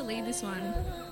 To lead this one?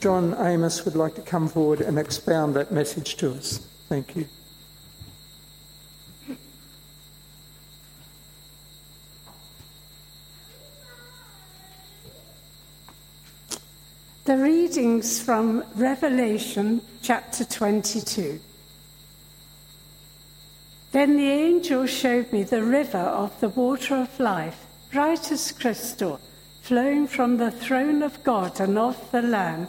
John Amos would like to come forward and expound that message to us. Thank you. The readings from Revelation chapter 22. Then the angel showed me the river of the water of life, bright as crystal, flowing from the throne of God and of the Lamb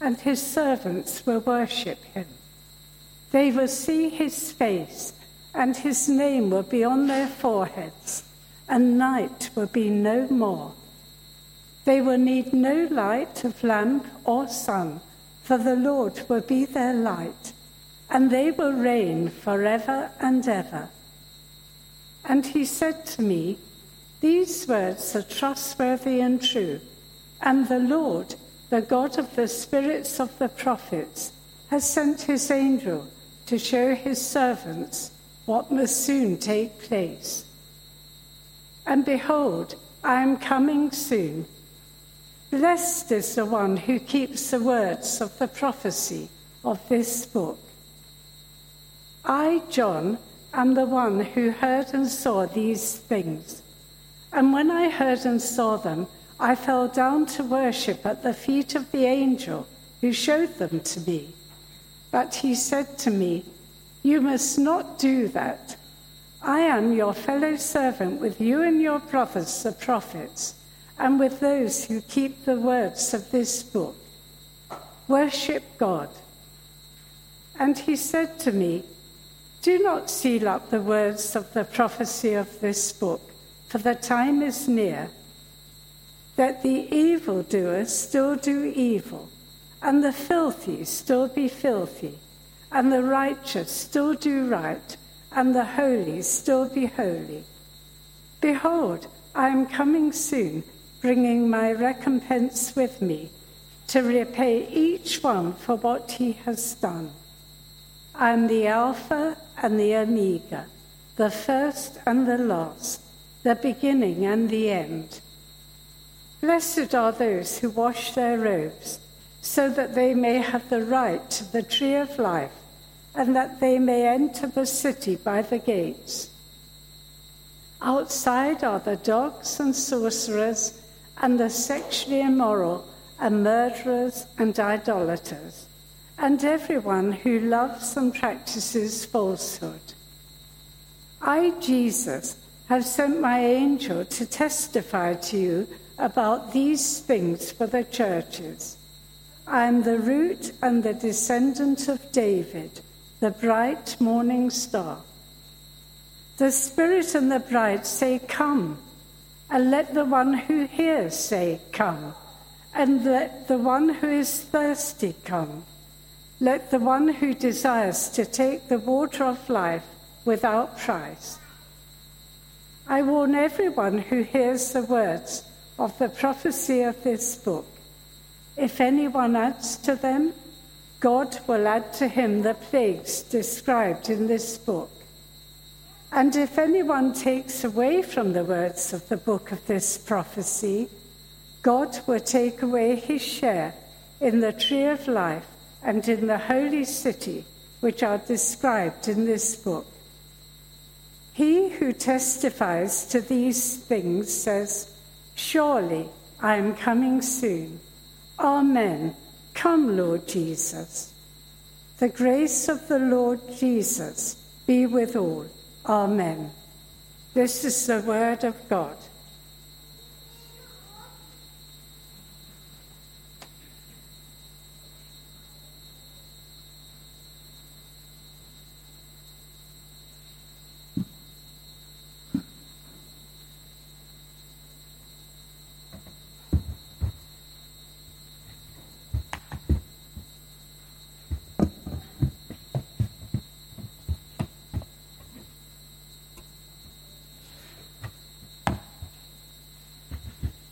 and his servants will worship him. They will see his face, and his name will be on their foreheads, and night will be no more. They will need no light of lamp or sun, for the Lord will be their light, and they will reign forever and ever. And he said to me, These words are trustworthy and true, and the Lord, the God of the spirits of the prophets, has sent his angel to show his servants what must soon take place. And behold, I am coming soon. Blessed is the one who keeps the words of the prophecy of this book. I, John, am the one who heard and saw these things. And when I heard and saw them, I fell down to worship at the feet of the angel who showed them to me. But he said to me, You must not do that. I am your fellow servant with you and your brothers, the prophets, and with those who keep the words of this book. Worship God. And he said to me, Do not seal up the words of the prophecy of this book, for the time is near. Let the evildoers still do evil, and the filthy still be filthy, and the righteous still do right, and the holy still be holy. Behold, I am coming soon, bringing my recompense with me, to repay each one for what he has done. I am the Alpha and the Omega, the first and the last, the beginning and the end. Blessed are those who wash their robes, so that they may have the right to the tree of life, and that they may enter the city by the gates. Outside are the dogs and sorcerers, and the sexually immoral, and murderers and idolaters, and everyone who loves and practices falsehood. I, Jesus, have sent my angel to testify to you about these things for the churches. I am the root and the descendant of David, the bright morning star. The Spirit and the bride say, Come, and let the one who hears say, Come, and let the one who is thirsty come. Let the one who desires to take the water of life without price. I warn everyone who hears the words of the prophecy of this book. If anyone adds to them, God will add to him the plagues described in this book. And if anyone takes away from the words of the book of this prophecy, God will take away his share in the tree of life and in the holy city, which are described in this book. He who testifies to these things says, Surely I am coming soon. Amen. Come, Lord Jesus. The grace of the Lord Jesus be with all. Amen. This is the word of God.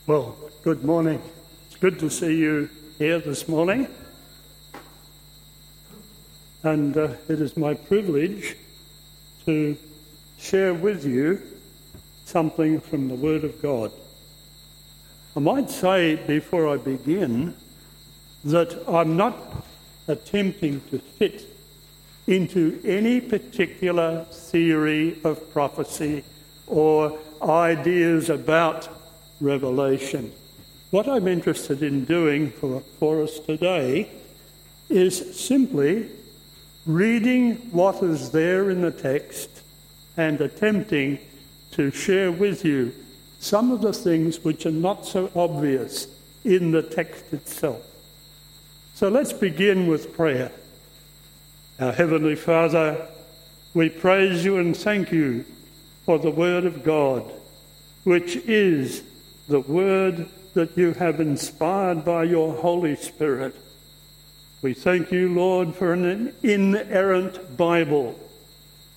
Well, good morning. It's good to see you here this morning. and uh, it is my privilege to share with you something from the Word of God. I might say before I begin that I'm not attempting to fit into any particular theory of prophecy or ideas about revelation. What I'm interested in doing for, for us today is simply reading what is there in the text and attempting to share with you some of the things which are not so obvious in the text itself. So let's begin with prayer. Our Heavenly Father, we praise you and thank you for the Word of God, which is the Word that you have inspired by your Holy Spirit. We thank you, Lord, for an inerrant Bible.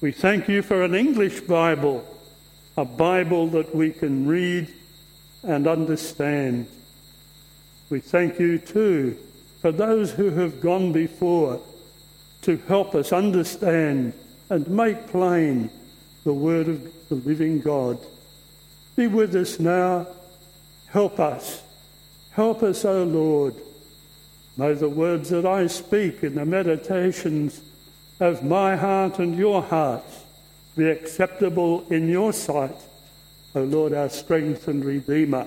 We thank you for an English Bible, a Bible that we can read and understand. We thank you, too, for those who have gone before to help us understand and make plain the word of the living God. Be with us now. Help us. Help us, O Lord. May the words that I speak in the meditations of my heart and your heart be acceptable in your sight, O Lord, our strength and Redeemer.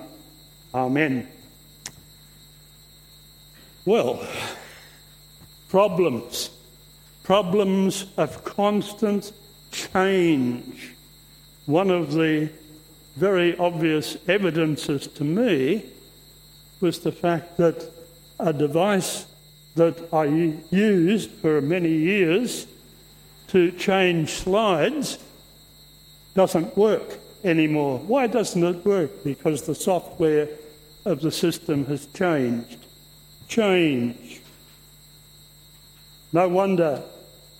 Amen. Well, problems problems of constant change. One of the very obvious evidences to me was the fact that a device that I used for many years to change slides doesn't work anymore. Why doesn't it work? Because the software of the system has changed. Change. No wonder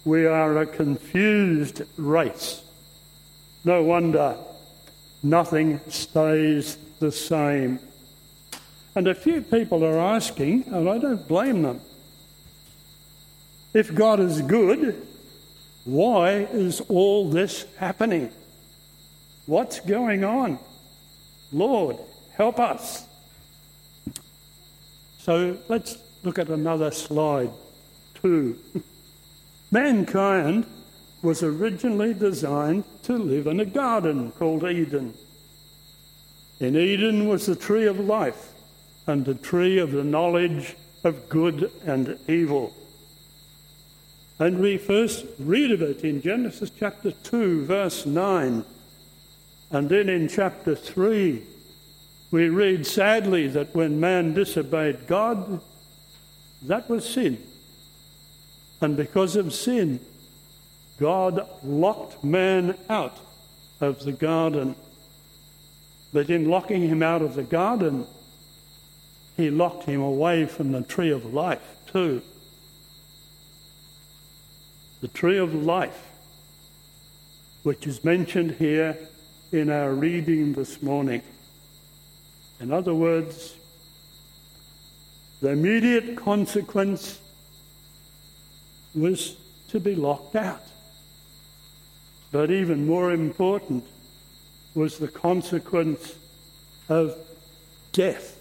we are a confused race. No wonder nothing stays the same. And a few people are asking, and I don't blame them, if God is good, why is all this happening? What's going on? Lord, help us. So let's look at another slide, two. Mankind was originally designed to live in a garden called Eden. In Eden was the tree of life and the tree of the knowledge of good and evil. And we first read of it in Genesis chapter 2, verse 9. And then in chapter 3, we read sadly that when man disobeyed God, that was sin. And because of sin, God locked man out of the garden. But in locking him out of the garden, he locked him away from the tree of life too. The tree of life, which is mentioned here in our reading this morning. In other words, the immediate consequence was to be locked out. But even more important was the consequence of death.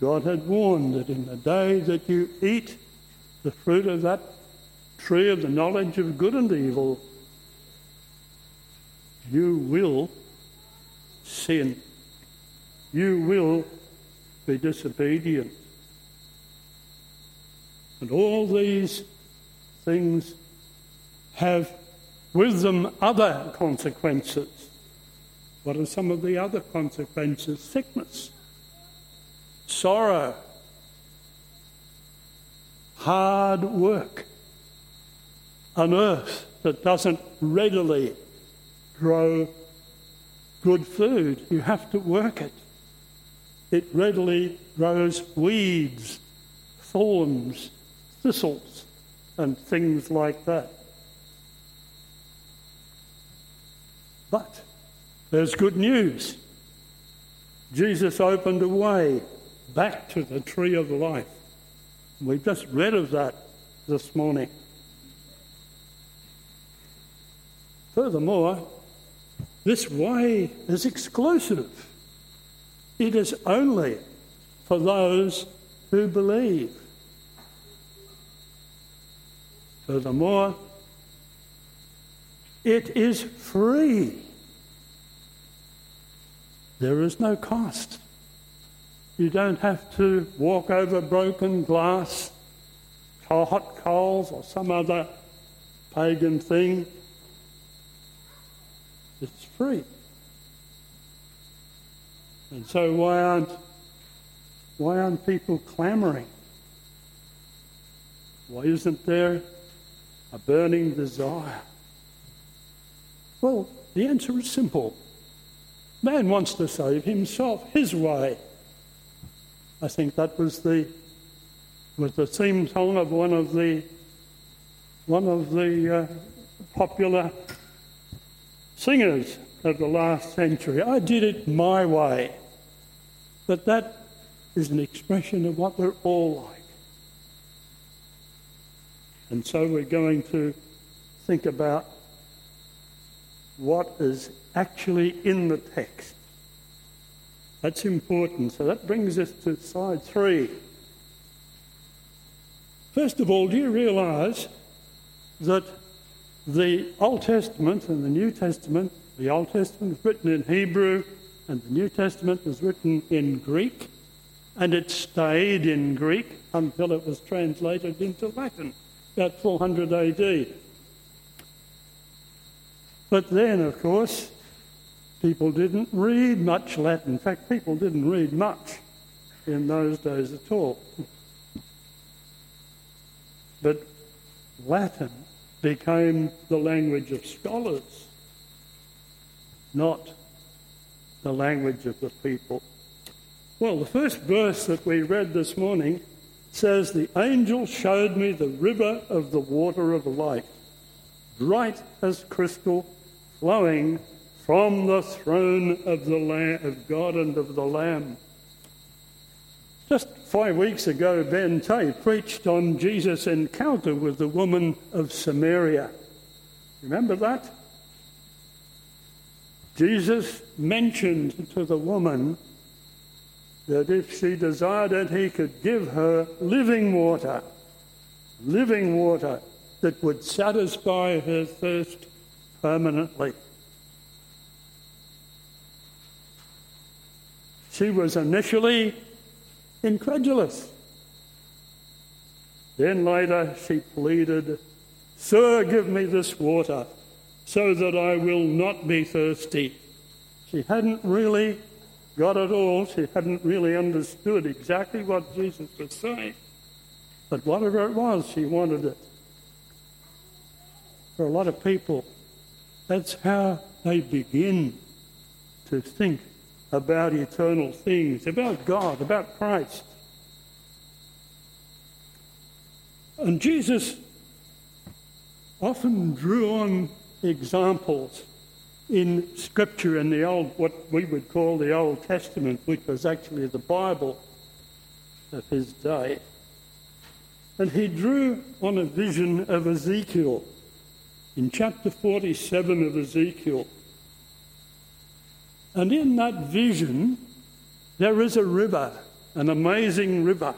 God had warned that in the day that you eat the fruit of that tree of the knowledge of good and evil, you will sin. You will be disobedient. And all these things have with them other consequences. What are some of the other consequences? Sickness, sorrow, hard work, an earth that doesn't readily grow good food. You have to work it. It readily grows weeds, thorns, thistles and things like that. But there's good news. Jesus opened a way back to the tree of life. We've just read of that this morning. Furthermore, this way is exclusive. It is only for those who believe. Furthermore, it is free. There is no cost. You don't have to walk over broken glass, or hot coals, or some other pagan thing. It's free. And so why aren't why aren't people clamoring? Why isn't there a burning desire? Well, the answer is simple. Man wants to save himself his way. I think that was the was the theme song of one of the one of the uh, popular singers of the last century. I did it my way. But that is an expression of what we're all like. And so we're going to think about what is actually in the text. That's important. So that brings us to slide three. First of all, do you realise that the Old Testament and the New Testament, the Old Testament is written in Hebrew and the New Testament was written in Greek, and it stayed in Greek until it was translated into Latin about 400 AD. But then, of course, people didn't read much Latin. In fact, people didn't read much in those days at all. But Latin became the language of scholars, not the language of the people. Well, the first verse that we read this morning says, The angel showed me the river of the water of life, bright as crystal, flowing from the throne of the Lamb, of God and of the Lamb. Just five weeks ago, Ben Tay preached on Jesus' encounter with the woman of Samaria. Remember that? Jesus mentioned to the woman that if she desired it, he could give her living water, living water that would satisfy her thirst permanently. She was initially incredulous. Then later she pleaded, Sir, give me this water so that I will not be thirsty. She hadn't really got it all. She hadn't really understood exactly what Jesus was saying. But whatever it was, she wanted it. For a lot of people, that's how they begin to think about eternal things, about God, about Christ. And Jesus often drew on examples in Scripture in the Old, what we would call the Old Testament, which was actually the Bible of his day. And he drew on a vision of Ezekiel in chapter 47 of Ezekiel. And in that vision, there is a river, an amazing river.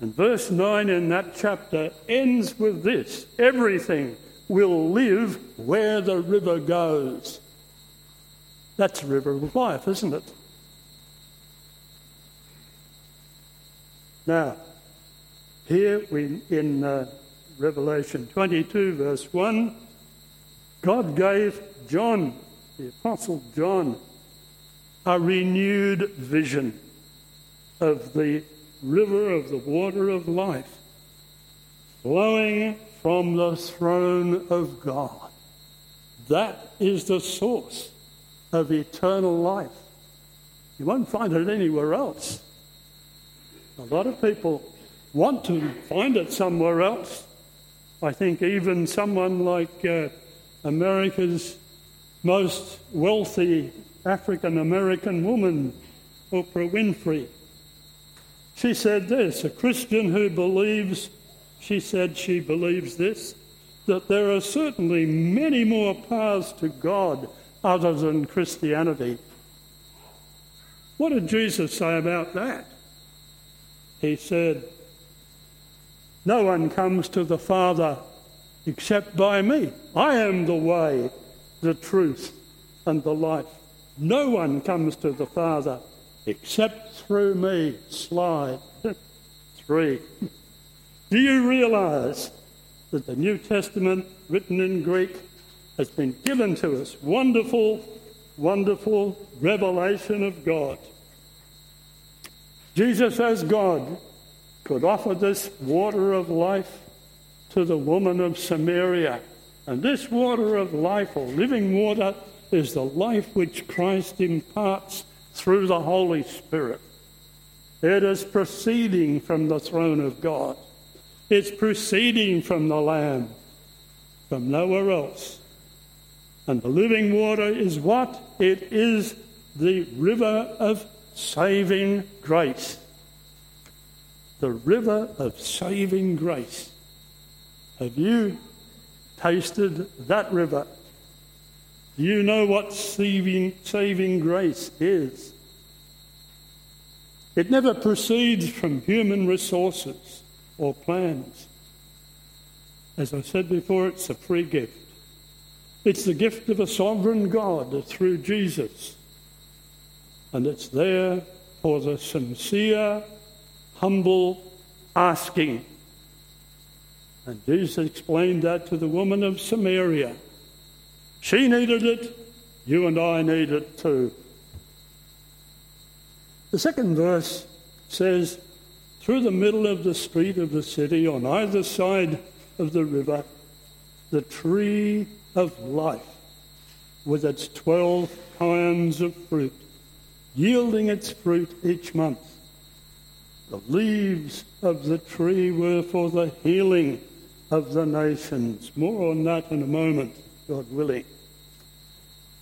And verse 9 in that chapter ends with this everything will live where the river goes. That's the river of life, isn't it? Now, here we in uh, Revelation 22, verse 1, God gave John, the Apostle John, a renewed vision of the river of the water of life flowing from the throne of God. That is the source of eternal life. You won't find it anywhere else. A lot of people want to find it somewhere else. I think even someone like uh, America's most wealthy African American woman, Oprah Winfrey, she said this a Christian who believes she said she believes this that there are certainly many more paths to God other than Christianity. What did Jesus say about that? He said, No one comes to the Father except by me. I am the way, the truth, and the life. No one comes to the Father except through me. Slide three. Do you realize that the New Testament, written in Greek, has been given to us? Wonderful, wonderful revelation of God. Jesus, as God, could offer this water of life to the woman of Samaria. And this water of life, or living water, is the life which Christ imparts through the Holy Spirit. It is proceeding from the throne of God. It's proceeding from the Lamb, from nowhere else. And the living water is what? It is the river of saving grace. The river of saving grace. Have you tasted that river? Do you know what saving, saving grace is? It never proceeds from human resources or plans. As I said before, it's a free gift. It's the gift of a sovereign God through Jesus. And it's there for the sincere, humble asking. And Jesus explained that to the woman of Samaria. She needed it, you and I need it too. The second verse says, Through the middle of the street of the city, on either side of the river, the tree of life, with its twelve kinds of fruit, yielding its fruit each month. The leaves of the tree were for the healing of the nations. More on that in a moment, God willing.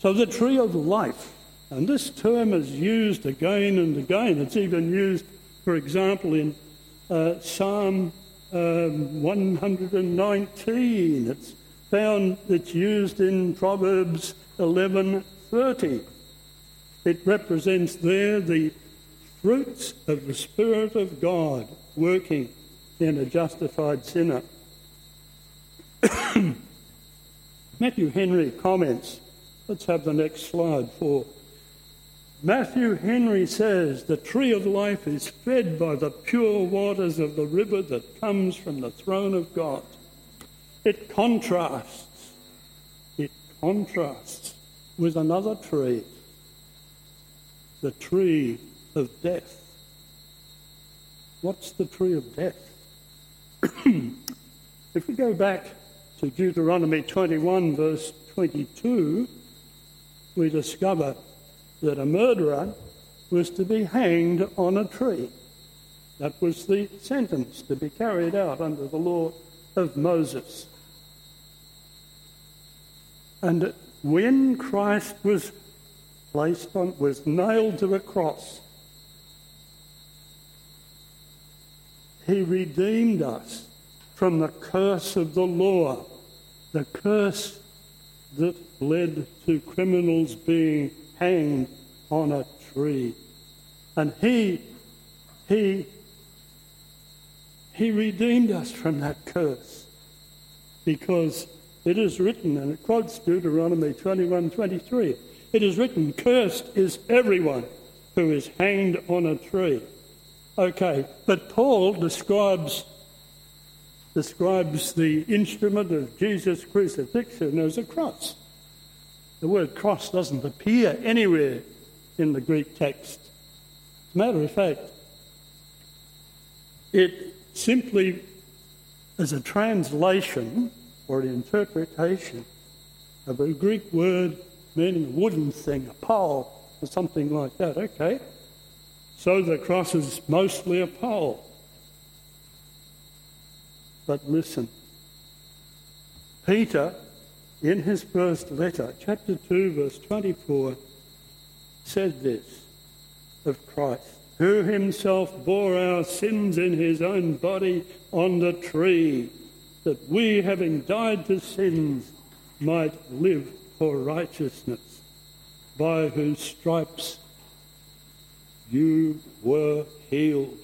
So, the tree of life, and this term is used again and again. It's even used, for example, in uh, Psalm um, 119. It's found it's used in Proverbs 11:30. It represents there the fruits of the Spirit of God working in a justified sinner. Matthew Henry comments. Let's have the next slide for. Matthew Henry says the tree of life is fed by the pure waters of the river that comes from the throne of God. It contrasts, it contrasts with another tree, the tree of death. What's the tree of death? if we go back to Deuteronomy 21, verse 22, we discover that a murderer was to be hanged on a tree. That was the sentence to be carried out under the law of Moses. And when Christ was placed on, was nailed to a cross, he redeemed us from the curse of the law, the curse that led to criminals being hanged on a tree. And he, he, he redeemed us from that curse because it is written, and it quotes Deuteronomy 21 23. It is written, Cursed is everyone who is hanged on a tree. Okay, but Paul describes describes the instrument of Jesus' crucifixion as a cross. The word cross doesn't appear anywhere in the Greek text. As a matter of fact, it simply is a translation or an interpretation of a Greek word meaning a wooden thing, a pole, or something like that. Okay. So the cross is mostly a pole. But listen, Peter, in his first letter, chapter 2, verse 24, said this of Christ who himself bore our sins in his own body on the tree, that we, having died to sins, might live for righteousness, by whose stripes you were healed.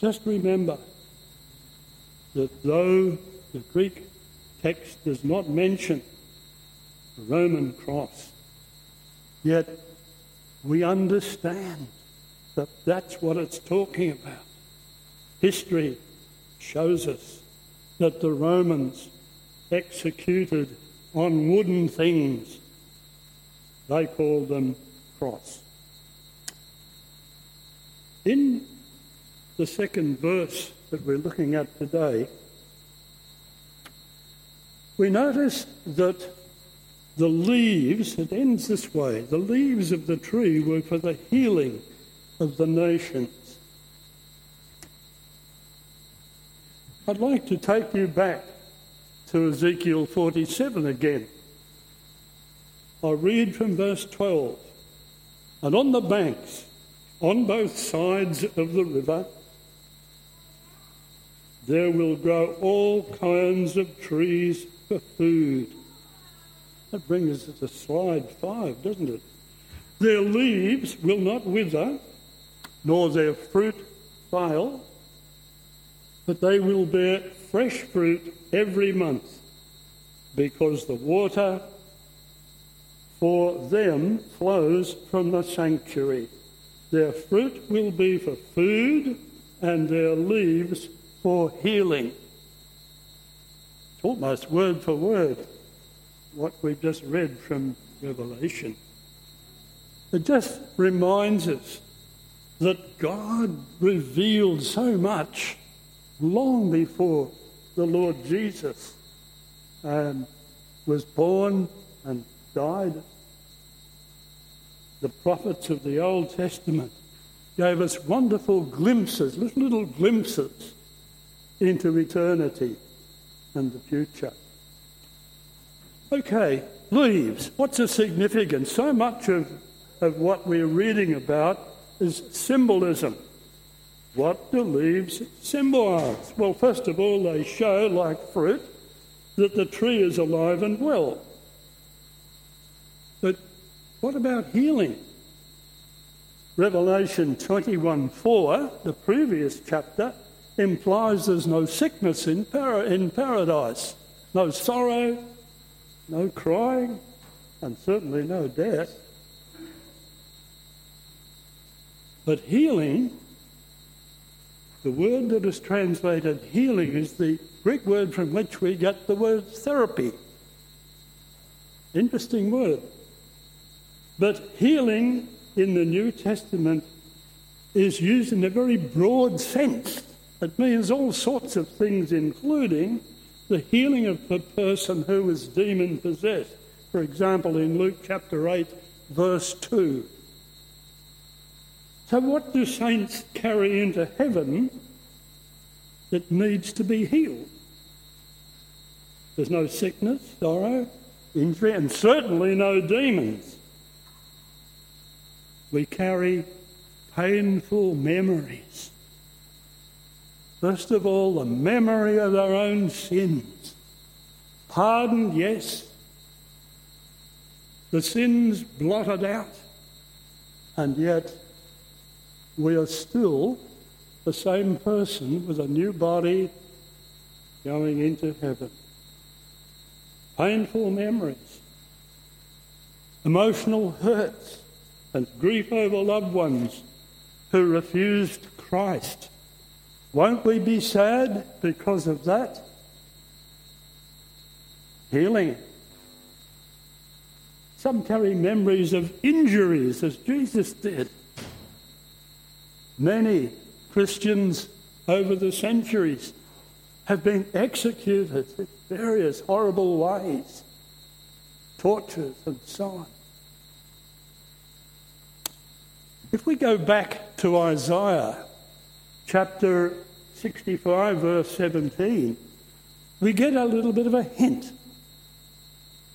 Just remember that though the Greek text does not mention the Roman cross, yet we understand that that's what it's talking about. History shows us that the Romans executed on wooden things, they called them cross. In the second verse that we're looking at today, we notice that the leaves, it ends this way the leaves of the tree were for the healing of the nations. I'd like to take you back to Ezekiel 47 again. I'll read from verse 12. And on the banks, on both sides of the river, there will grow all kinds of trees for food. That brings us to slide five, doesn't it? Their leaves will not wither, nor their fruit fail, but they will bear fresh fruit every month, because the water for them flows from the sanctuary. Their fruit will be for food, and their leaves for healing. It's almost word for word what we've just read from Revelation. It just reminds us that God revealed so much long before the Lord Jesus um, was born and died. The prophets of the Old Testament gave us wonderful glimpses, little, glimpses into eternity and the future. Okay, leaves. What's the significance? So much of, of what we're reading about is symbolism. What do leaves symbolize? Well, first of all, they show, like fruit, that the tree is alive and well. But what about healing? Revelation 21:4, the previous chapter, implies there's no sickness in, para- in paradise, no sorrow, no crying, and certainly no death. But healing, the word that is translated healing, is the Greek word from which we get the word therapy. Interesting word. But healing in the New Testament is used in a very broad sense. It means all sorts of things, including the healing of the person who is demon possessed. For example, in Luke chapter 8, verse 2. So, what do saints carry into heaven that needs to be healed? There's no sickness, sorrow, injury, and certainly no demons. We carry painful memories. First of all, the memory of our own sins. Pardoned, yes. The sins blotted out. And yet, we are still the same person with a new body going into heaven. Painful memories, emotional hurts, and grief over loved ones who refused Christ. Won't we be sad because of that? Healing. Some carry memories of injuries as Jesus did. Many Christians over the centuries have been executed in various horrible ways, tortures and so on. If we go back to Isaiah chapter 65, verse 17, we get a little bit of a hint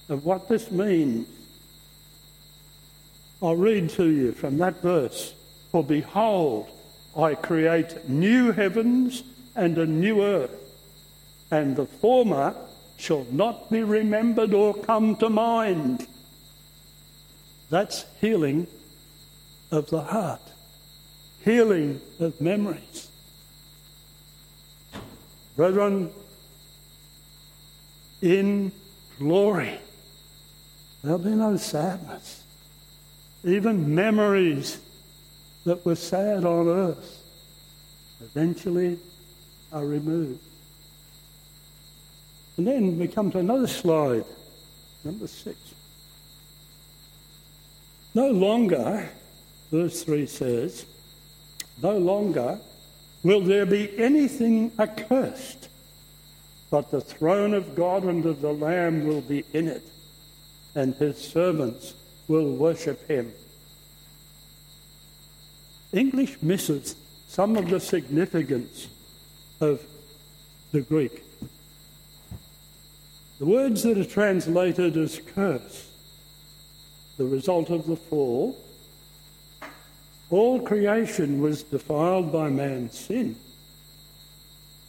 of what this means. I'll read to you from that verse. For behold, I create new heavens and a new earth, and the former shall not be remembered or come to mind. That's healing of the heart, healing of memories. Brethren, in glory, there'll be no sadness. Even memories that were sad on earth eventually are removed. And then we come to another slide, number six. No longer, verse 3 says, no longer will there be anything accursed, but the throne of God and of the Lamb will be in it, and his servants will worship him. English misses some of the significance of the Greek. The words that are translated as curse, the result of the fall, all creation was defiled by man's sin.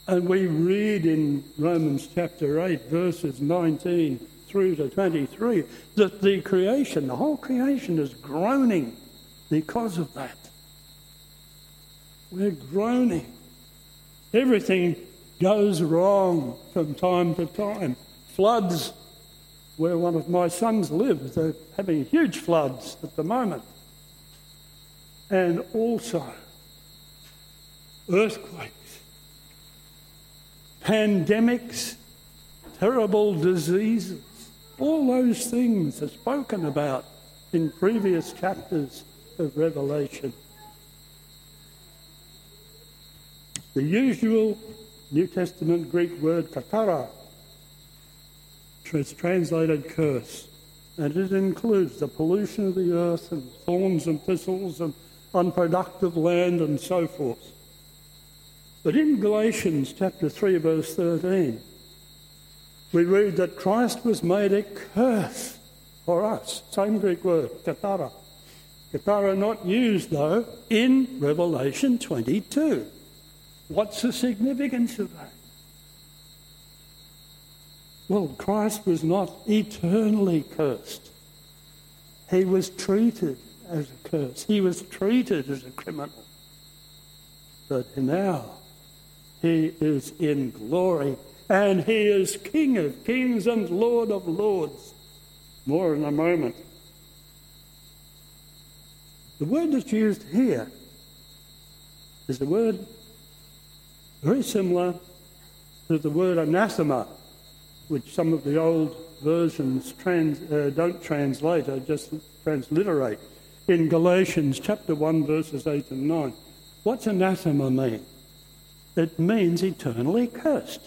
And we read in Romans chapter 8, verses 19 through to 23, that the creation, the whole creation, is groaning because of that. We're groaning. Everything goes wrong from time to time. Floods, where one of my sons lives, they're having huge floods at the moment. And also earthquakes, pandemics, terrible diseases. All those things are spoken about in previous chapters of Revelation. The usual New Testament Greek word katara is translated curse, and it includes the pollution of the earth and thorns and thistles and unproductive land and so forth. But in Galatians chapter 3, verse 13, we read that Christ was made a curse for us. Same Greek word, katara. Katara not used, though, in Revelation 22. What's the significance of that? Well, Christ was not eternally cursed. He was treated as a curse. He was treated as a criminal. But now he is in glory and he is King of kings and Lord of lords. More in a moment. The word that's used here is the word very similar to the word anathema, which some of the old versions trans, uh, don't translate, or just transliterate. In Galatians chapter 1, verses 8 and 9. What's anathema mean? It means eternally cursed.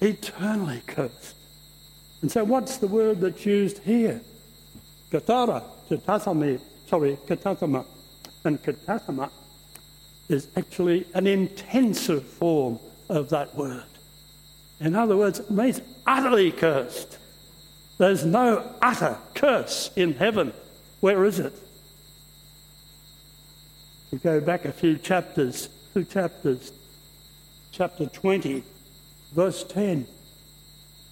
Eternally cursed. And so what's the word that's used here? Katara, sorry, katathema. And katathema is actually an intensive form of that word. In other words, it means utterly cursed. There's no utter curse in heaven. Where is it? We go back a few chapters, two chapters, chapter 20, verse 10,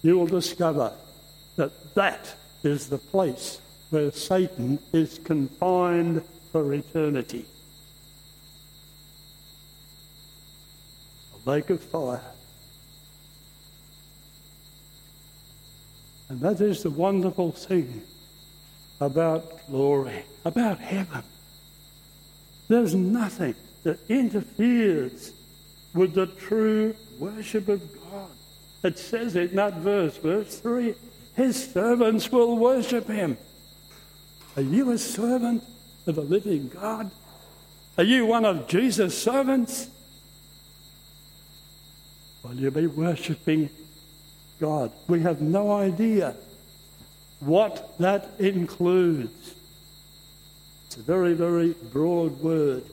you will discover that that is the place where Satan is confined for eternity. A lake of fire. And that is the wonderful thing about glory, about heaven. There's nothing that interferes with the true worship of God. It says it in that verse, verse 3 His servants will worship Him. Are you a servant of a living God? Are you one of Jesus' servants? Will you be worshipping God? We have no idea what that includes. It's a very, very broad word.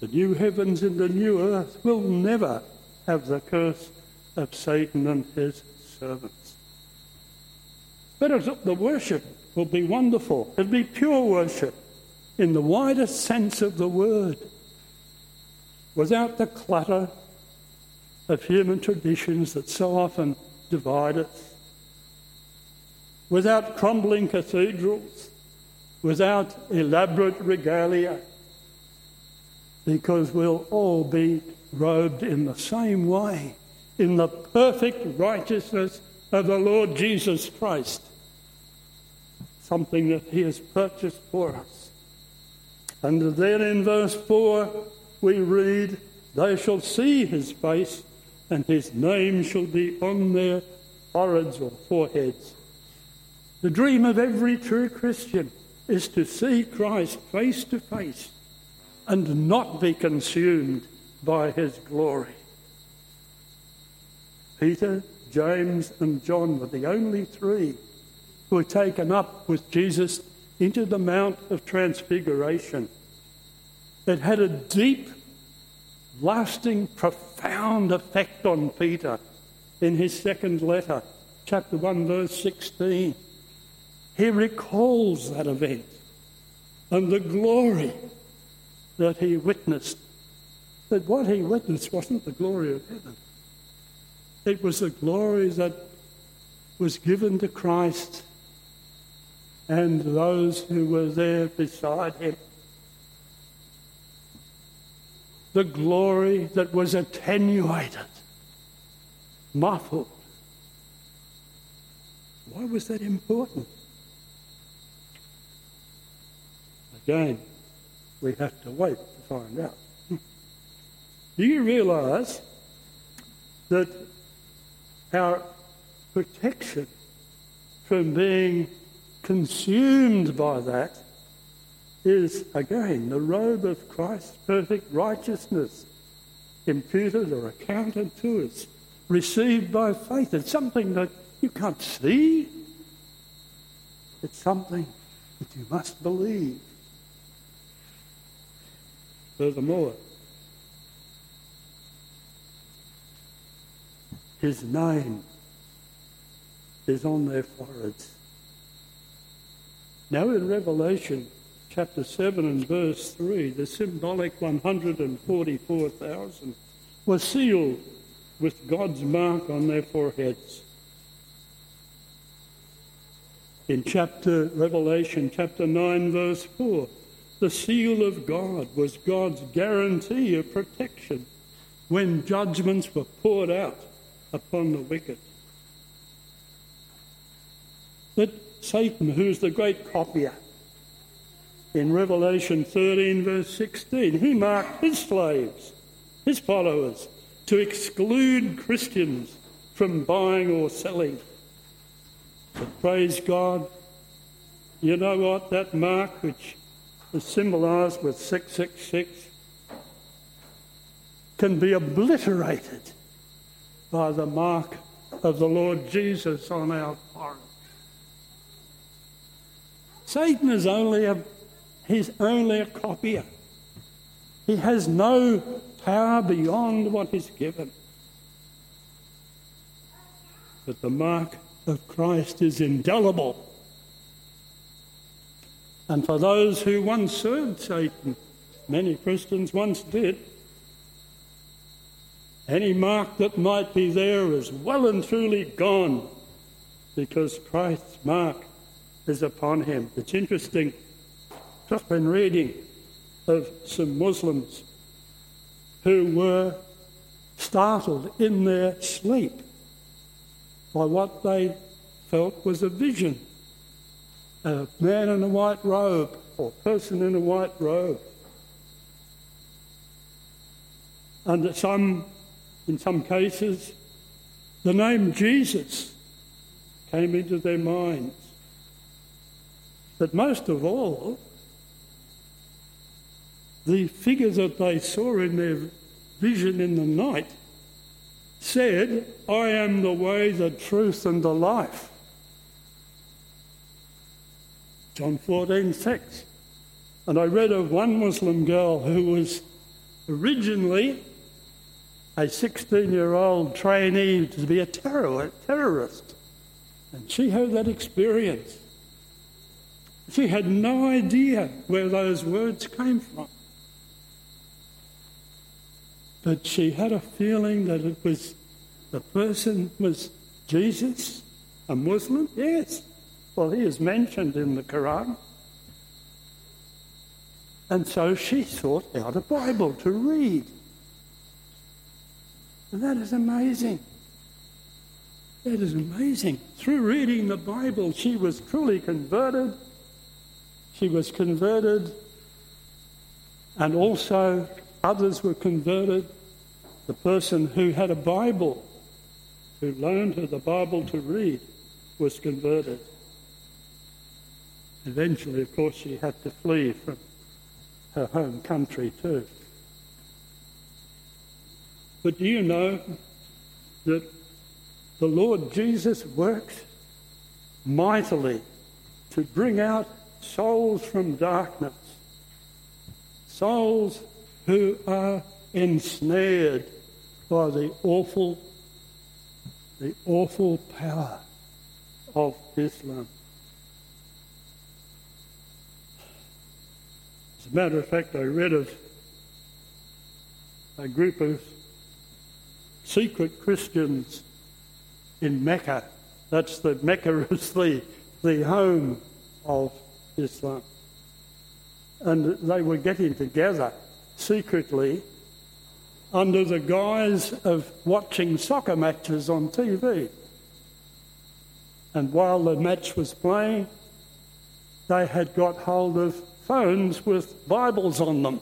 The new heavens and the new earth will never have the curse of Satan and his servants. But the worship will be wonderful. It'll be pure worship in the widest sense of the word, without the clutter of human traditions that so often divide us, without crumbling cathedrals, without elaborate regalia, because we'll all be robed in the same way, in the perfect righteousness of the Lord Jesus Christ, something that He has purchased for us. And then in verse 4, we read, They shall see His face, and His name shall be on their foreheads or foreheads. The dream of every true Christian is to see Christ face to face and not be consumed by his glory. Peter, James, and John were the only three who were taken up with Jesus into the Mount of Transfiguration. It had a deep, lasting, profound effect on Peter in his second letter, chapter 1, verse 16. He recalls that event and the glory that he witnessed. But what he witnessed wasn't the glory of heaven, it was the glory that was given to Christ and those who were there beside him. The glory that was attenuated, muffled. Why was that important? Again, we have to wait to find out. Do you realise that our protection from being consumed by that is, again, the robe of Christ's perfect righteousness, imputed or accounted to us, received by faith. It's something that you can't see, it's something that you must believe. Furthermore, his name is on their foreheads. Now, in Revelation chapter 7 and verse 3, the symbolic 144,000 were sealed with God's mark on their foreheads. In chapter Revelation chapter 9 verse 4, the seal of God was God's guarantee of protection when judgments were poured out upon the wicked. That Satan, who's the great copier, in Revelation 13, verse 16, he marked his slaves, his followers, to exclude Christians from buying or selling. But praise God, you know what? That mark, which is symbolised with 666, can be obliterated by the mark of the Lord Jesus on our forehead. Satan is only a he's only a copier. He has no power beyond what is given. But the mark of Christ is indelible. And for those who once served Satan, many Christians once did, any mark that might be there is well and truly gone because Christ's mark is upon him. It's interesting, just been reading of some Muslims who were startled in their sleep by what they felt was a vision a man in a white robe or person in a white robe. And that some, in some cases, the name Jesus came into their minds. But most of all, the figure that they saw in their vision in the night said, I am the way, the truth, and the life. John 14, 6. And I read of one Muslim girl who was originally a 16 year old trainee to be a terrorist. And she had that experience. She had no idea where those words came from. But she had a feeling that it was the person was Jesus, a Muslim? Yes. Well, he is mentioned in the Quran. And so she sought out a Bible to read. And that is amazing. That is amazing. Through reading the Bible, she was truly converted. She was converted, and also others were converted. The person who had a Bible, who loaned her the Bible to read, was converted. Eventually, of course, she had to flee from her home country too. But do you know that the Lord Jesus works mightily to bring out souls from darkness, souls who are ensnared by the awful, the awful power of Islam. As a matter of fact, I read of a group of secret Christians in Mecca. That's the Mecca is the, the home of Islam. And they were getting together secretly under the guise of watching soccer matches on TV. And while the match was playing, they had got hold of phones with Bibles on them.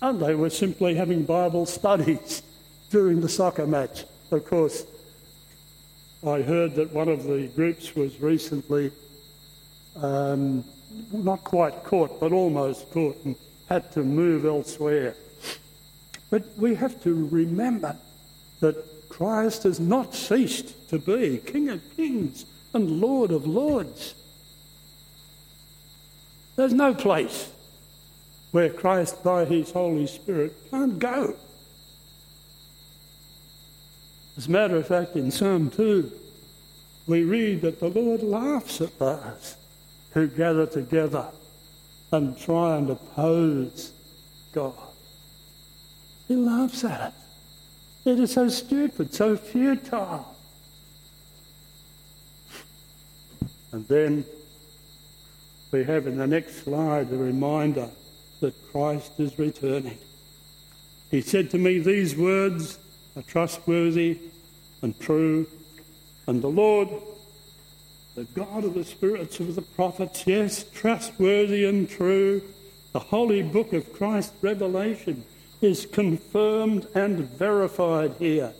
And they were simply having Bible studies during the soccer match. Of course, I heard that one of the groups was recently um, not quite caught, but almost caught and had to move elsewhere. But we have to remember that Christ has not ceased to be King of Kings and Lord of Lords. There's no place where Christ, by his Holy Spirit, can't go. As a matter of fact, in Psalm 2, we read that the Lord laughs at those who gather together and try and oppose God. He laughs at it. It is so stupid, so futile. And then we have in the next slide a reminder that Christ is returning. He said to me, These words are trustworthy and true, and the Lord, the God of the spirits of the prophets, yes, trustworthy and true, the holy book of Christ's revelation is confirmed and verified here.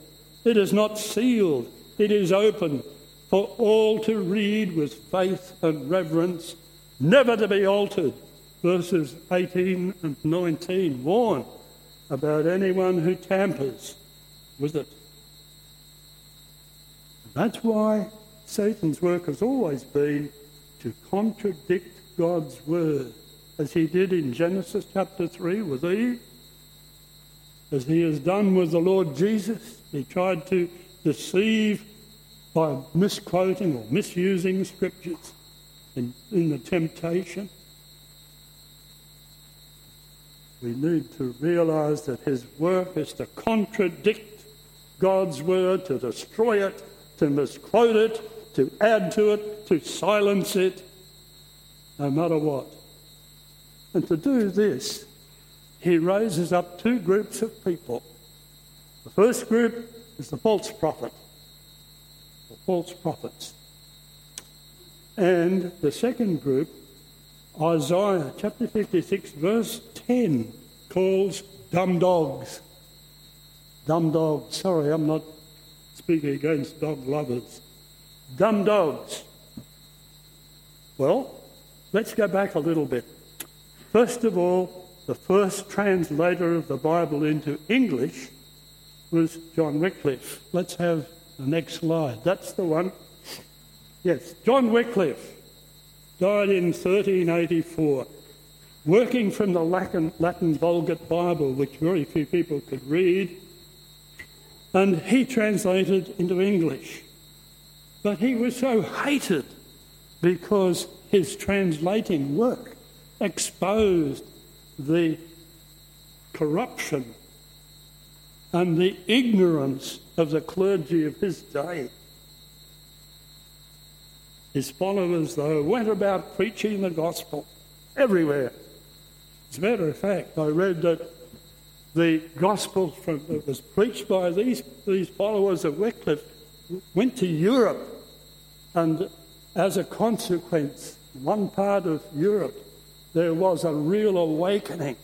It is not sealed, it is open for all to read with faith and reverence, never to be altered. Verses 18 and 19 warn about anyone who tampers with it. That's why Satan's work has always been to contradict God's word, as he did in Genesis chapter 3 with Eve, as he has done with the Lord Jesus. He tried to deceive by misquoting or misusing scriptures in, in the temptation. We need to realize that his work is to contradict God's word, to destroy it, to misquote it, to add to it, to silence it, no matter what. And to do this, he raises up two groups of people. The first group is the false prophet, the false prophets. And the second group, Isaiah chapter 56, verse 10, calls dumb dogs. Dumb dogs. Sorry, I'm not speaking against dog lovers. Dumb dogs. Well, let's go back a little bit. First of all, the first translator of the Bible into English was John Wycliffe. Let's have the next slide. That's the one. Yes, John Wycliffe died in 1384, working from the Latin, Latin Vulgate Bible, which very few people could read, and he translated into English But he was so hated because his translating work exposed the corruption and the ignorance of the clergy of his day. His followers, though, went about preaching the gospel everywhere. As a matter of fact, I read that the gospel from, that was preached by these, these followers of Wycliffe went to Europe, and as a consequence, one part of Europe, there was a real awakening.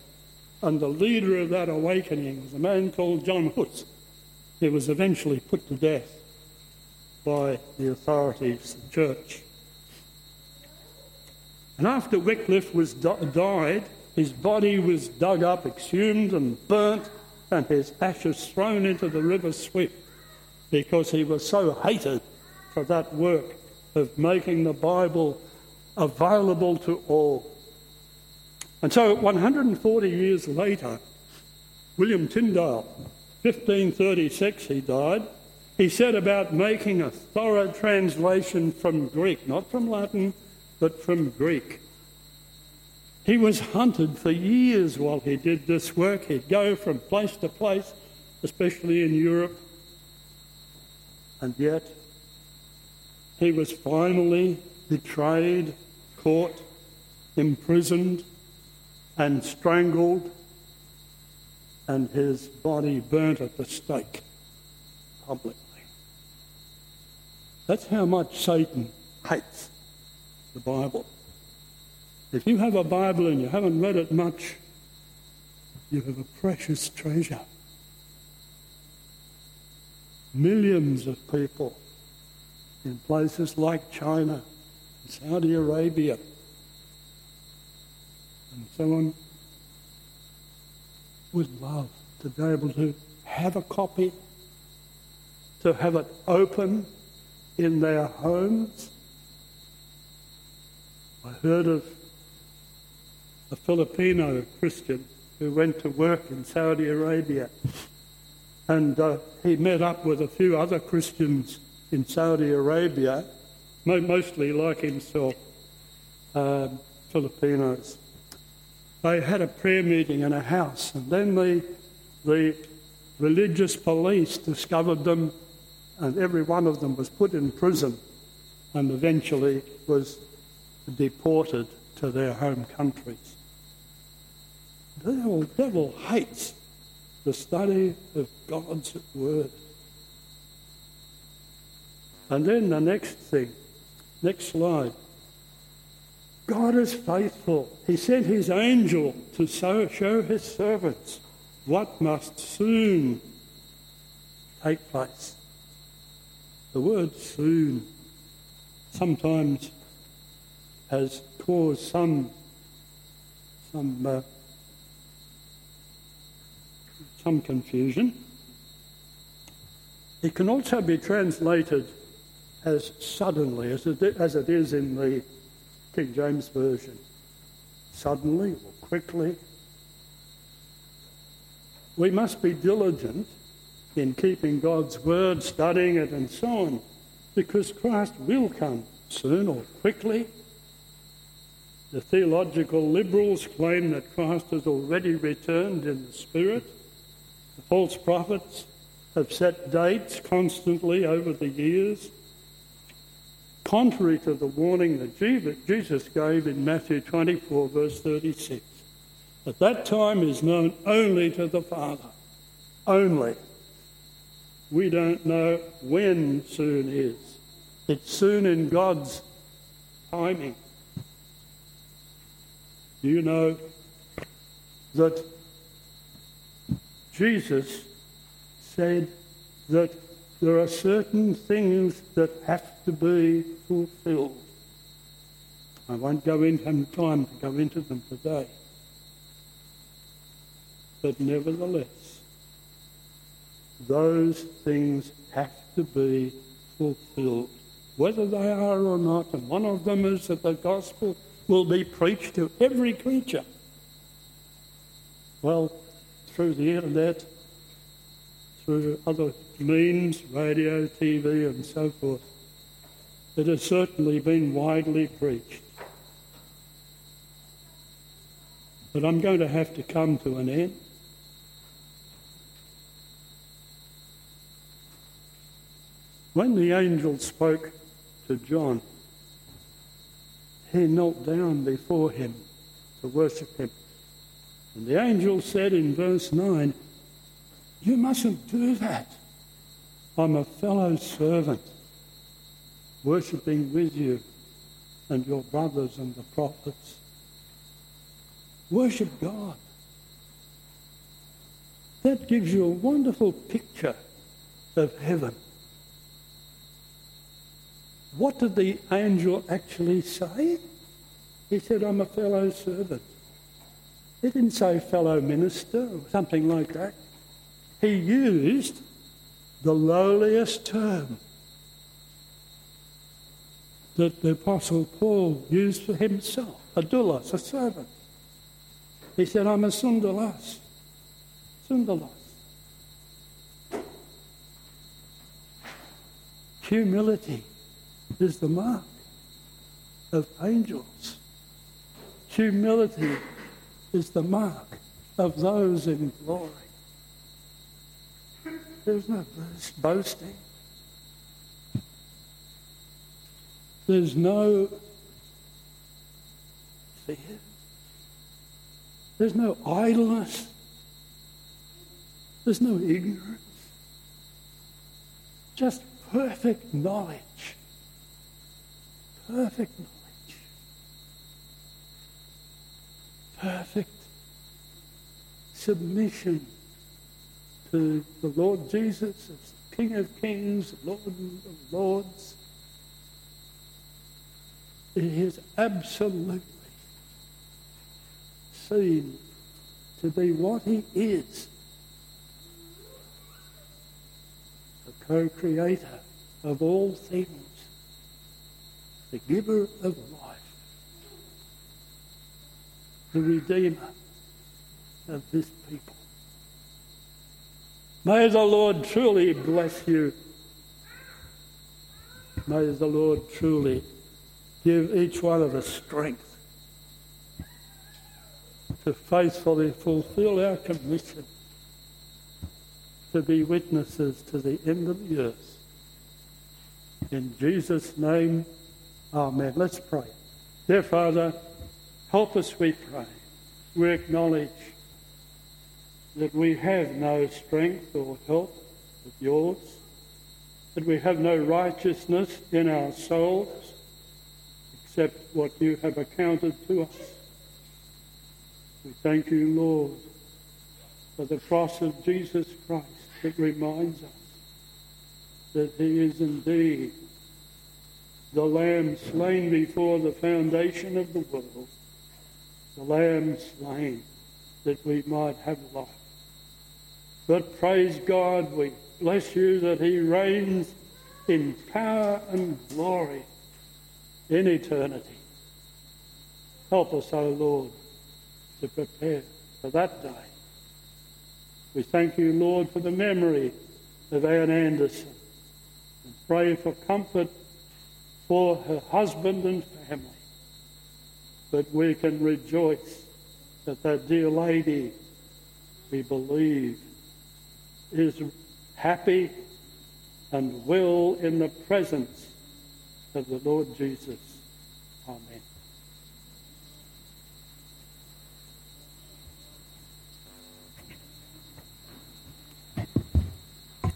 And the leader of that awakening was a man called John Hus. He was eventually put to death by the authorities, the church. And after Wycliffe was di- died, his body was dug up, exhumed, and burnt, and his ashes thrown into the river Swift because he was so hated for that work of making the Bible available to all. And so 140 years later, William Tyndale, 1536 he died, he said about making a thorough translation from Greek, not from Latin, but from Greek. He was hunted for years while he did this work. He'd go from place to place, especially in Europe, and yet he was finally betrayed, caught, imprisoned, and strangled, and his body burnt at the stake publicly. That's how much Satan hates the Bible. If you have a Bible and you haven't read it much, you have a precious treasure. Millions of people in places like China, Saudi Arabia, and so on would love to be able to have a copy, to have it open in their homes. I heard of a Filipino Christian who went to work in Saudi Arabia and uh, he met up with a few other Christians in Saudi Arabia, mostly like himself, um, Filipinos. They had a prayer meeting in a house, and then the, the religious police discovered them, and every one of them was put in prison and eventually was deported to their home countries. The devil, devil hates the study of God's Word. And then the next thing, next slide. God is faithful. He sent his angel to show, his servants what must soon take place. The word soon sometimes has caused some, some, uh, some confusion. It can also be translated as suddenly, as it, as it is in the King James Version. Suddenly or quickly. We must be diligent in keeping God's word, studying it, and so on, because Christ will come soon or quickly. The theological liberals claim that Christ has already returned in the Spirit. The false prophets have set dates constantly over the years contrary to the warning that Jesus gave in Matthew 24, verse 36. That that time is known only to the Father. Only. We don't know when soon is. It's soon in God's timing. Do you know that Jesus said that there are certain things that have to be fulfilled. I won't go into have time to go into them today. But nevertheless, those things have to be fulfilled, whether they are or not. And one of them is that the gospel will be preached to every creature. Well, through the internet, through other means, radio, TV, and so forth. It has certainly been widely preached. But I'm going to have to come to an end. When the angel spoke to John, he knelt down before him to worship him. And the angel said in verse 9, You mustn't do that. I'm a fellow servant, worshipping with you and your brothers and the prophets. Worship God. That gives you a wonderful picture of heaven. What did the angel actually say? He said, I'm a fellow servant. He didn't say fellow minister or something like that. He used the lowliest term that the Apostle Paul used for himself, a doulos, a servant. He said, I'm a sundoulos. Sundoulos. Humility is the mark of angels. Humility is the mark of those in glory. There's no boasting. There's no fear. There's no idleness. There's no ignorance. Just perfect knowledge. Perfect knowledge. Perfect submission to the Lord Jesus as King of Kings, Lord of Lords. It is absolutely seen to be what he is the co creator of all things, the giver of life, the redeemer of this people. May the Lord truly bless you. May the Lord truly give each one of us strength to faithfully fulfill our commission to be witnesses to the end of the earth. In Jesus' name, Amen. Let's pray. Dear Father, help us, we pray. We acknowledge that we have no strength or help but yours, that we have no righteousness in our souls except what you have accounted to us. We thank you, Lord, for the cross of Jesus Christ that reminds us that he is indeed the Lamb slain before the foundation of the world, the Lamb slain that we might have life. But praise God, we bless you that he reigns in power and glory in eternity. Help us, O Lord, to prepare for that day. We thank you, Lord, for the memory of Anne Anderson and pray for comfort for her husband and family. But we can rejoice that that dear lady, we believe, is happy and well in the presence of the Lord Jesus.